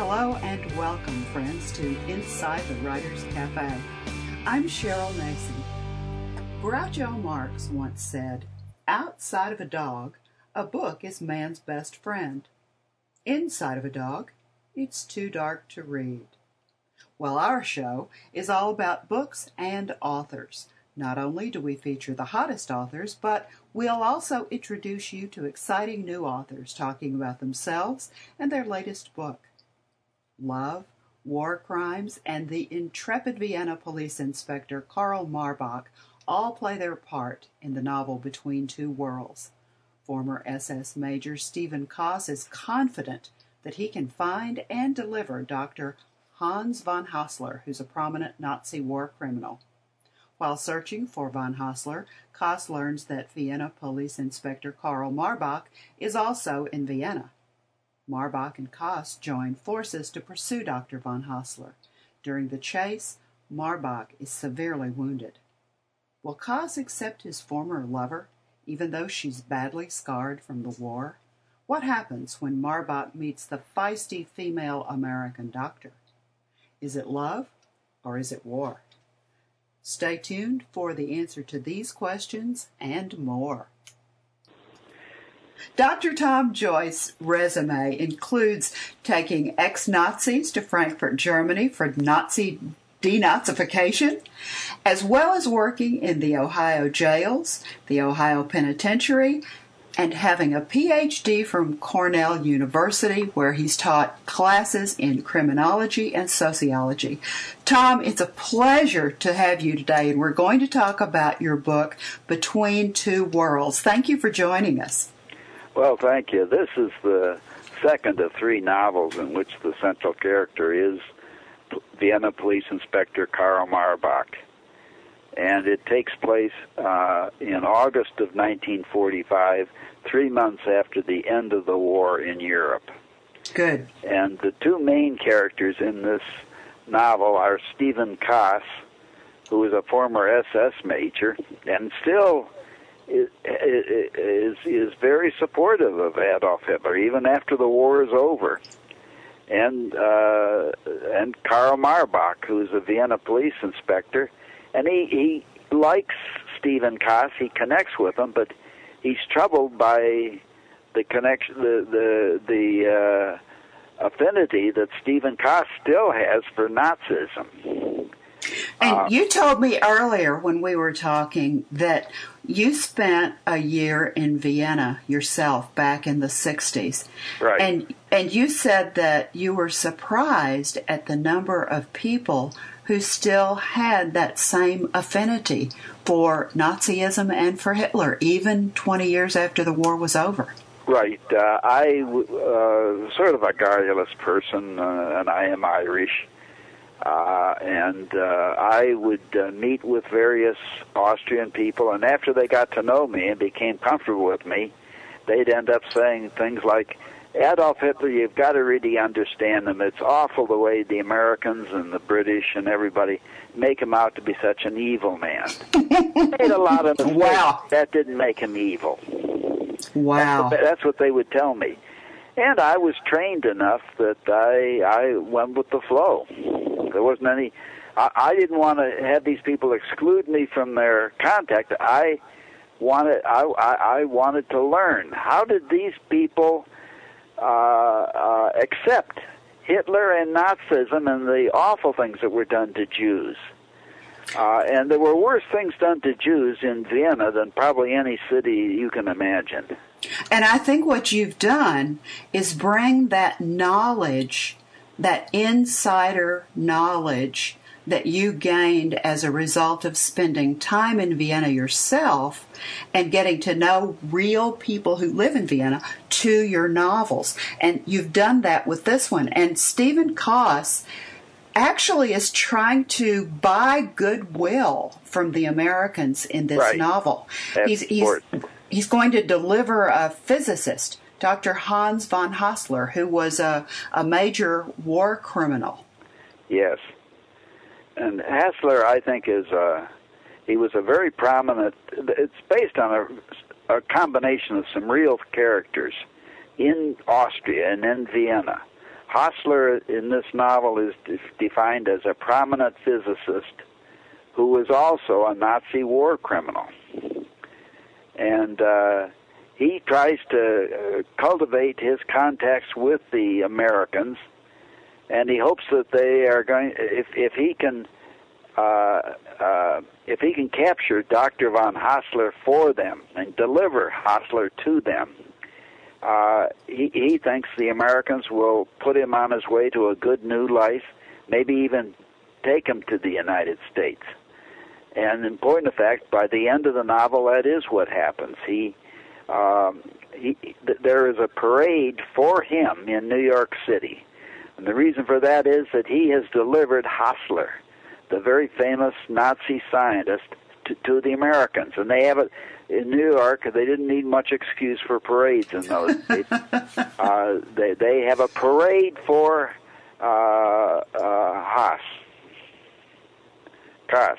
Hello and welcome, friends, to Inside the Writer's Cafe. I'm Cheryl Mason. Groucho Marx once said, Outside of a dog, a book is man's best friend. Inside of a dog, it's too dark to read. Well, our show is all about books and authors. Not only do we feature the hottest authors, but we'll also introduce you to exciting new authors talking about themselves and their latest book. Love, War Crimes, and the intrepid Vienna police inspector Karl Marbach all play their part in the novel Between Two Worlds. Former SS Major Stephen Kaas is confident that he can find and deliver Dr. Hans von Hassler, who's a prominent Nazi war criminal. While searching for von Hassler, Kaas learns that Vienna Police Inspector Karl Marbach is also in Vienna. Marbach and Kaas join forces to pursue Dr. von Hassler. During the chase, Marbach is severely wounded. Will Kaas accept his former lover, even though she's badly scarred from the war? What happens when Marbach meets the feisty female American doctor? Is it love or is it war? Stay tuned for the answer to these questions and more. Dr. Tom Joyce's resume includes taking ex Nazis to Frankfurt, Germany for Nazi denazification, as well as working in the Ohio jails, the Ohio Penitentiary, and having a PhD from Cornell University, where he's taught classes in criminology and sociology. Tom, it's a pleasure to have you today, and we're going to talk about your book, Between Two Worlds. Thank you for joining us. Well, thank you. This is the second of three novels in which the central character is Vienna Police Inspector Karl Marbach and it takes place uh, in August of 1945, three months after the end of the war in Europe. Good. And the two main characters in this novel are Stephen Kaas, who is a former SS major and still is, is, very supportive of Adolf Hitler, even after the war is over. And uh, and Karl Marbach, who's a Vienna police inspector, and he he likes Stephen Kaas. He connects with him, but he's troubled by the connection, the the the uh, affinity that Stephen Kaas still has for Nazism. And uh, you told me earlier when we were talking that you spent a year in Vienna yourself back in the 60s. Right. And and you said that you were surprised at the number of people who still had that same affinity for Nazism and for Hitler, even 20 years after the war was over. Right. Uh, I, uh, sort of a garrulous person, uh, and I am Irish. Uh, and uh, I would uh, meet with various Austrian people, and after they got to know me and became comfortable with me, they'd end up saying things like, Adolf Hitler, you've got to really understand him. It's awful the way the Americans and the British and everybody make him out to be such an evil man. made a lot of mistakes. Wow. That didn't make him evil. Wow. That's what, that's what they would tell me. And I was trained enough that I I went with the flow. There wasn't any. I, I didn't want to have these people exclude me from their contact. I wanted I, I I wanted to learn how did these people uh, uh, accept Hitler and Nazism and the awful things that were done to Jews. Uh, and there were worse things done to Jews in Vienna than probably any city you can imagine. And I think what you've done is bring that knowledge, that insider knowledge that you gained as a result of spending time in Vienna yourself and getting to know real people who live in Vienna to your novels. And you've done that with this one. And Stephen Kaas actually is trying to buy goodwill from the Americans in this right. novel. he's, he's, he's going to deliver a physicist, Dr. Hans von Hassler, who was a, a major war criminal. Yes and Hassler, I think, is a, he was a very prominent. It's based on a, a combination of some real characters in Austria and in Vienna Hassler in this novel is de- defined as a prominent physicist who was also a Nazi war criminal. And uh, he tries to uh, cultivate his contacts with the Americans, and he hopes that they are going. If if he can, uh, uh, if he can capture Dr. von Hassler for them and deliver Hassler to them, uh, he he thinks the Americans will put him on his way to a good new life, maybe even take him to the United States. And in point of fact, by the end of the novel, that is what happens. He um, he, there is a parade for him in New York City. And the reason for that is that he has delivered Hassler, the very famous Nazi scientist, to, to the Americans. And they have it in New York. They didn't need much excuse for parades in those days. uh, they, they have a parade for uh, uh, Haas. Kaas.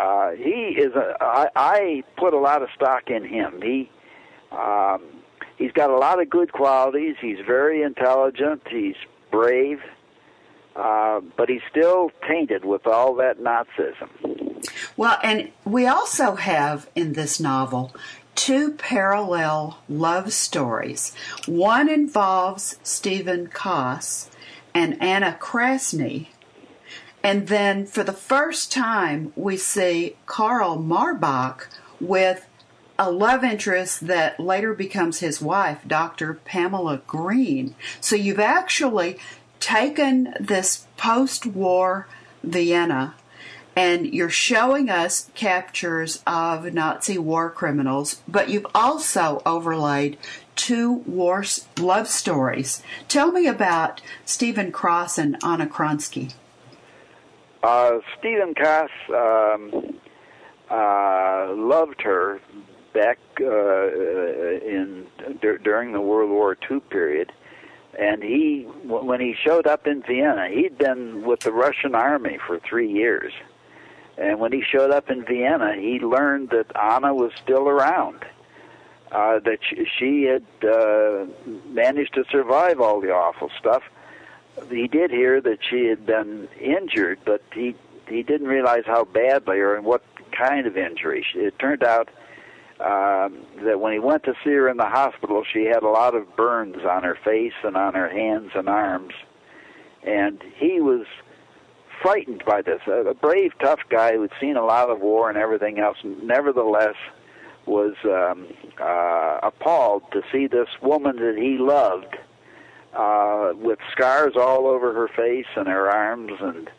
Uh, he is a. I, I put a lot of stock in him. He um, he's got a lot of good qualities. He's very intelligent. He's brave, uh, but he's still tainted with all that Nazism. Well, and we also have in this novel two parallel love stories. One involves Stephen Kaas and Anna Krasny, and then for the first time, we see Karl Marbach with a love interest that later becomes his wife, Dr. Pamela Green. So you've actually taken this post war Vienna and you're showing us captures of Nazi war criminals, but you've also overlaid two war love stories. Tell me about Stephen Kaas and Anna Kronsky. Uh, Stephen Kaas um, uh, loved her back uh, in d- during the World War II period, and he when he showed up in Vienna, he'd been with the Russian army for three years, and when he showed up in Vienna, he learned that Anna was still around. Uh, that she, she had uh, managed to survive all the awful stuff, he did hear that she had been injured, but he he didn't realize how badly or in what kind of injury. It turned out um, that when he went to see her in the hospital, she had a lot of burns on her face and on her hands and arms, and he was frightened by this. A, brave, tough guy who'd seen a lot of war and everything else, nevertheless was um, uh, appalled to see this woman that he loved uh, with scars all over her face and her arms, and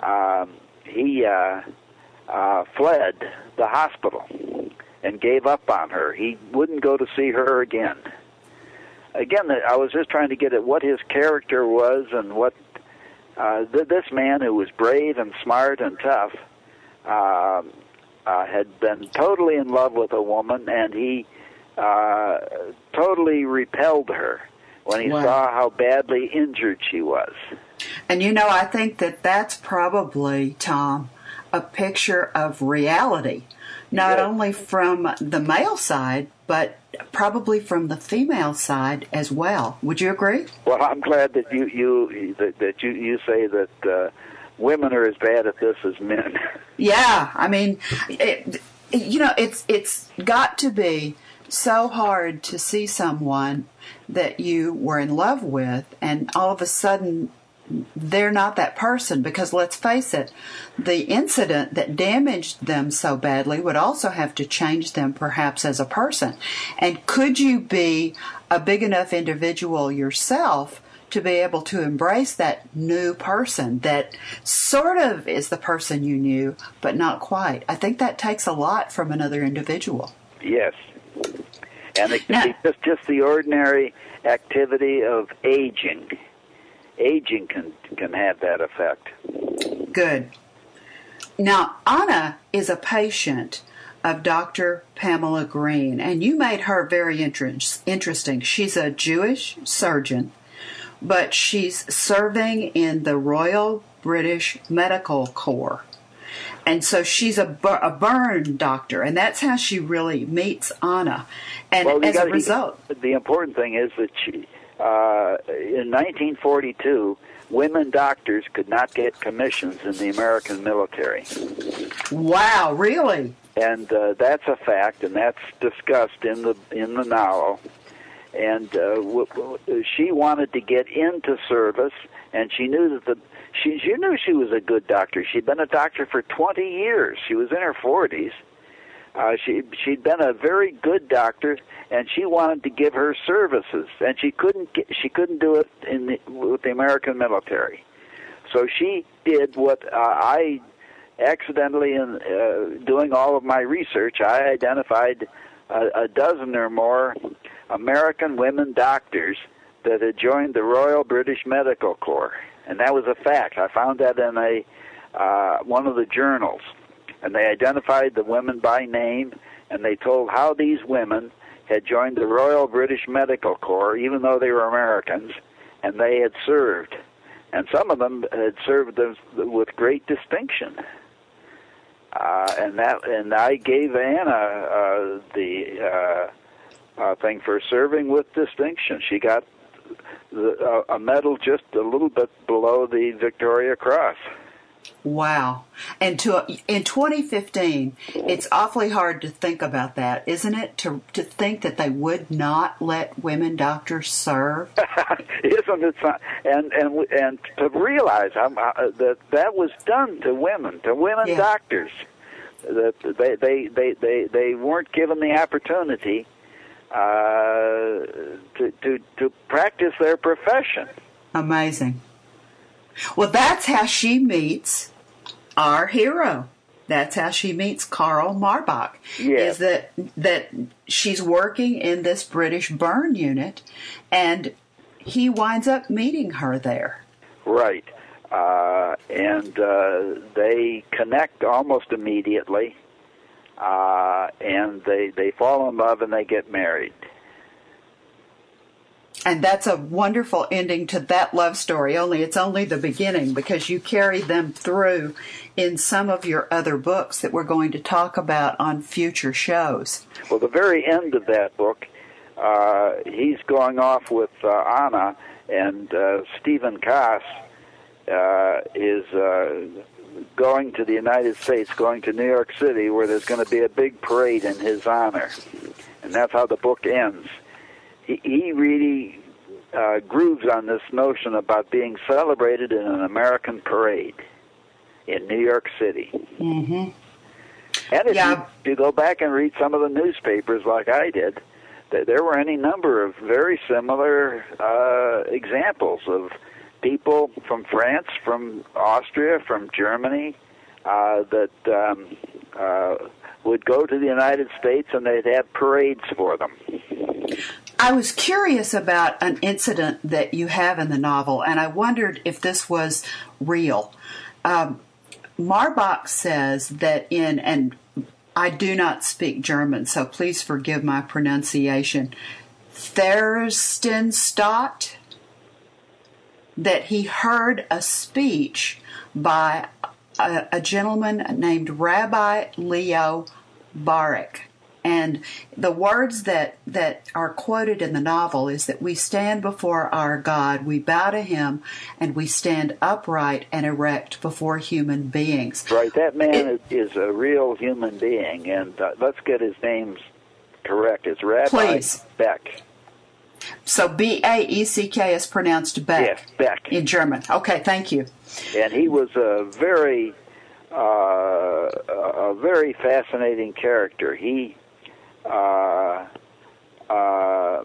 um, he uh, uh, fled the hospital and gave up on her. He wouldn't go to see her again. Again, I was just trying to get at what his character was and what uh, th- this man who was brave and smart and tough uh, uh, had been totally in love with a woman, and he uh, totally repelled her when he wow. saw how badly injured she was. And you know, I think that that's probably, Tom, a picture of reality, not yes. only from the male side, but probably from the female side as well. Would you agree? Well, I'm glad that you you that, that you you say that uh, women are as bad at this as men. Yeah, I mean, it, you know, it's it's got to be so hard to see someone that you were in love with and all of a sudden they're not that person because let's face it, the incident that damaged them so badly would also have to change them perhaps as a person. And could you be a big enough individual yourself to be able to embrace that new person that sort of is the person you knew, but not quite? I think that takes a lot from another individual. Yes. And it, now, just, just the ordinary activity of aging. Aging can can have that effect. Good. Now, Anna is a patient of Dr. Pamela Green, and you made her very interest, interesting. She's a Jewish surgeon, but she's serving in the Royal British Medical Corps. And so she's a, a burn doctor, and that's how she really meets Anna. And well, as gotta, a result, the important thing is that she, uh, in 1942, women doctors could not get commissions in the American military. Wow, really? And uh, that's a fact, and that's discussed in the in the novel. And uh, w- w- she wanted to get into service, and she knew that the she she knew she was a good doctor. She'd been a doctor for 20 years. She was in her 40s. Uh, she she'd been a very good doctor, and she wanted to give her services, and she couldn't get, she couldn't do it in the, with the American military. So she did what uh, I accidentally, in uh, doing all of my research, I identified a, a dozen or more American women doctors that had joined the Royal British Medical Corps, and that was a fact. I found that in a uh, one of the journals, and they identified the women by name, and they told how these women had joined the Royal British Medical Corps, even though they were Americans, and they had served, and some of them had served with great distinction. Uh, and that, and I gave Anna uh, the uh, thing for serving with distinction. She got the, uh, a medal just a little bit below the Victoria Cross. Wow. And to in 2015, it's awfully hard to think about that, isn't it? To to think that they would not let women doctors serve. isn't it? And and and to realize uh, that that was done to women, to women yeah. doctors, that they they they they they weren't given the opportunity uh, to to to practice their profession. Amazing. Well, that's how she meets our hero. That's how she meets Karl Marbach. Yes. Is that that she's working in this British burn unit, and he winds up meeting her there. Right, uh, and uh, they connect almost immediately, uh, and they they fall in love and they get married. And that's a wonderful ending to that love story, only it's only the beginning because you carry them through in some of your other books that we're going to talk about on future shows. Well, the very end of that book, uh, he's going off with uh, Anna, and uh, Stephen Kaas uh, is uh, going to the United States, going to New York City, where there's going to be a big parade in his honor. And that's how the book ends he, he really uh, grooves on this notion about being celebrated in an American parade in New York City. Mm-hmm. And if yeah. you, you go back and read some of the newspapers like I did, there were any number of very similar uh, examples of people from France, from Austria, from Germany uh, that um, uh, would go to the United States and they'd have parades for them. I was curious about an incident that you have in the novel, and I wondered if this was real. Um, Marbach says that in, and I do not speak German, so please forgive my pronunciation, Theresienstadt, that he heard a speech by a, a gentleman named Rabbi Leo Barak. and the words that, that are quoted in the novel is that we stand before our God, we bow to Him, and we stand upright and erect before human beings. Right, that man it, is a real human being, and uh, let's get his name correct. It's Rabbi please. Beck. So B A E C K is pronounced Beck. Yes, Beck. In German. Okay, thank you. And he was a very, uh, a very fascinating character. He uh, uh,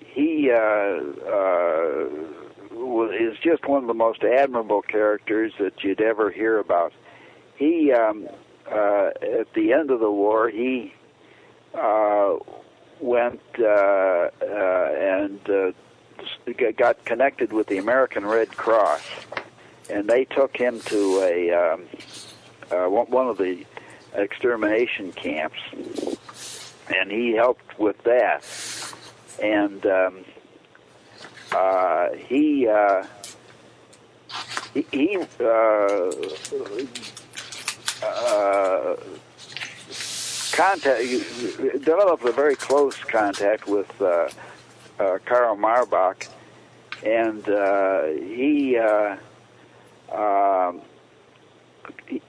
he uh, uh, is just one of the most admirable characters that you'd ever hear about. He, um, uh, at the end of the war, he uh, went uh, uh, and uh, got connected with the American Red Cross, and they took him to a um, one of the extermination camps, and he helped with that. And um, uh, he uh, he, he uh, contact developed a very close contact with uh, uh, Karl Marbach, and uh, he uh, uh,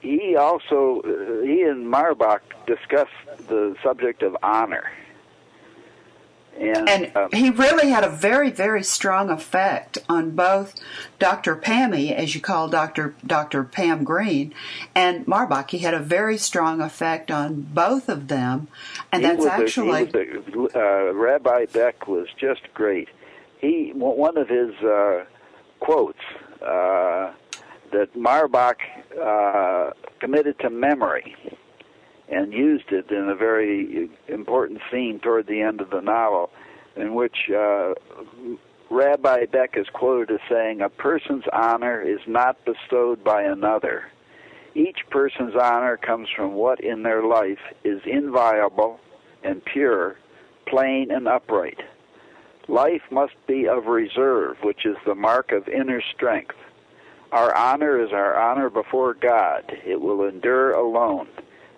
he also he and Marbach discussed the subject of honor. And, and um, he really had a very, very strong effect on both Dr. Pammy, as you call Dr. Dr. Pam Green, and Marbach. He had a very strong effect on both of them, and that's actually. A, uh, Rabbi Baeck was just great. He one of his uh, quotes uh, that Marbach uh, committed to memory and used it in a very important scene toward the end of the novel, in which uh, Rabbi Baeck is quoted as saying, A person's honor is not bestowed by another. Each person's honor comes from what in their life is inviolable and pure, plain and upright. Life must be of reserve, which is the mark of inner strength. Our honor is our honor before God. It will endure alone.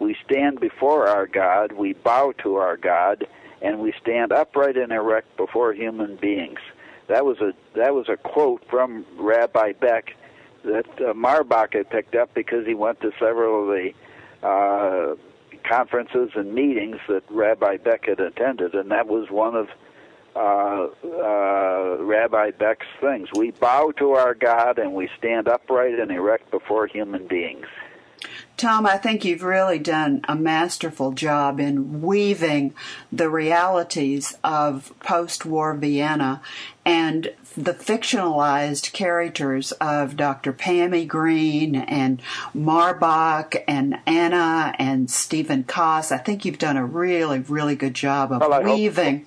We stand before our God, we bow to our God, and we stand upright and erect before human beings. That was a that was a quote from Rabbi Baeck that uh, Marbach had picked up because he went to several of the uh, conferences and meetings that Rabbi Baeck had attended, and that was one of uh, uh, Rabbi Baeck's things. We bow to our God and we stand upright and erect before human beings. Tom, I think you've really done a masterful job in weaving the realities of post war Vienna and the fictionalized characters of Dr. Pammy Green and Marbach and Anna and Stephen Kaas. I think you've done a really, really good job of well, weaving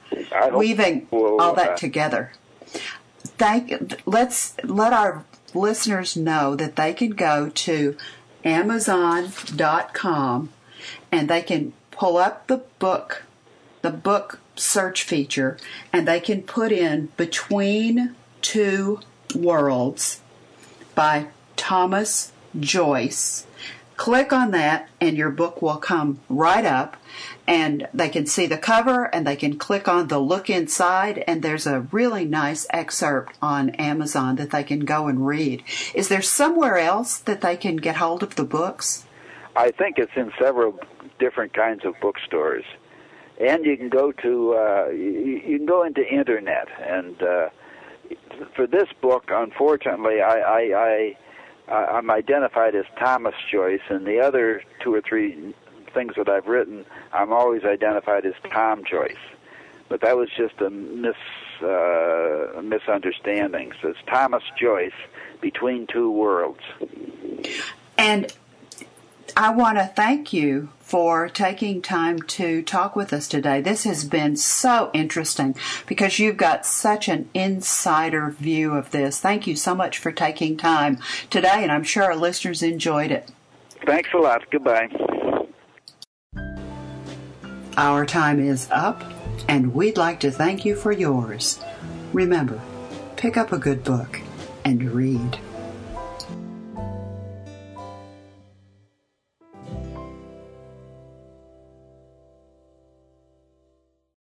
weaving we'll, all that uh, together. Thank let's let our listeners know that they can go to Amazon.com and they can pull up the book, the book search feature, and they can put in Between Two Worlds by Thomas Joyce. Click on that, and your book will come right up. And they can see the cover, and they can click on the look inside, and there's a really nice excerpt on Amazon that they can go and read. Is there somewhere else that they can get hold of the books? I think it's in several different kinds of bookstores, and you can go to uh, you, can go into internet and. Uh, for this book, unfortunately, I, I, I I'm identified as Thomas Joyce, and the other two or three things that I've written, I'm always identified as Tom Joyce. But that was just a mis uh, misunderstanding. So it's Thomas Joyce, Between Two Worlds. And I want to thank you for taking time to talk with us today. This has been so interesting because you've got such an insider view of this. Thank you so much for taking time today, and I'm sure our listeners enjoyed it. Thanks a lot. Goodbye. Our time is up, and we'd like to thank you for yours. Remember, pick up a good book and read.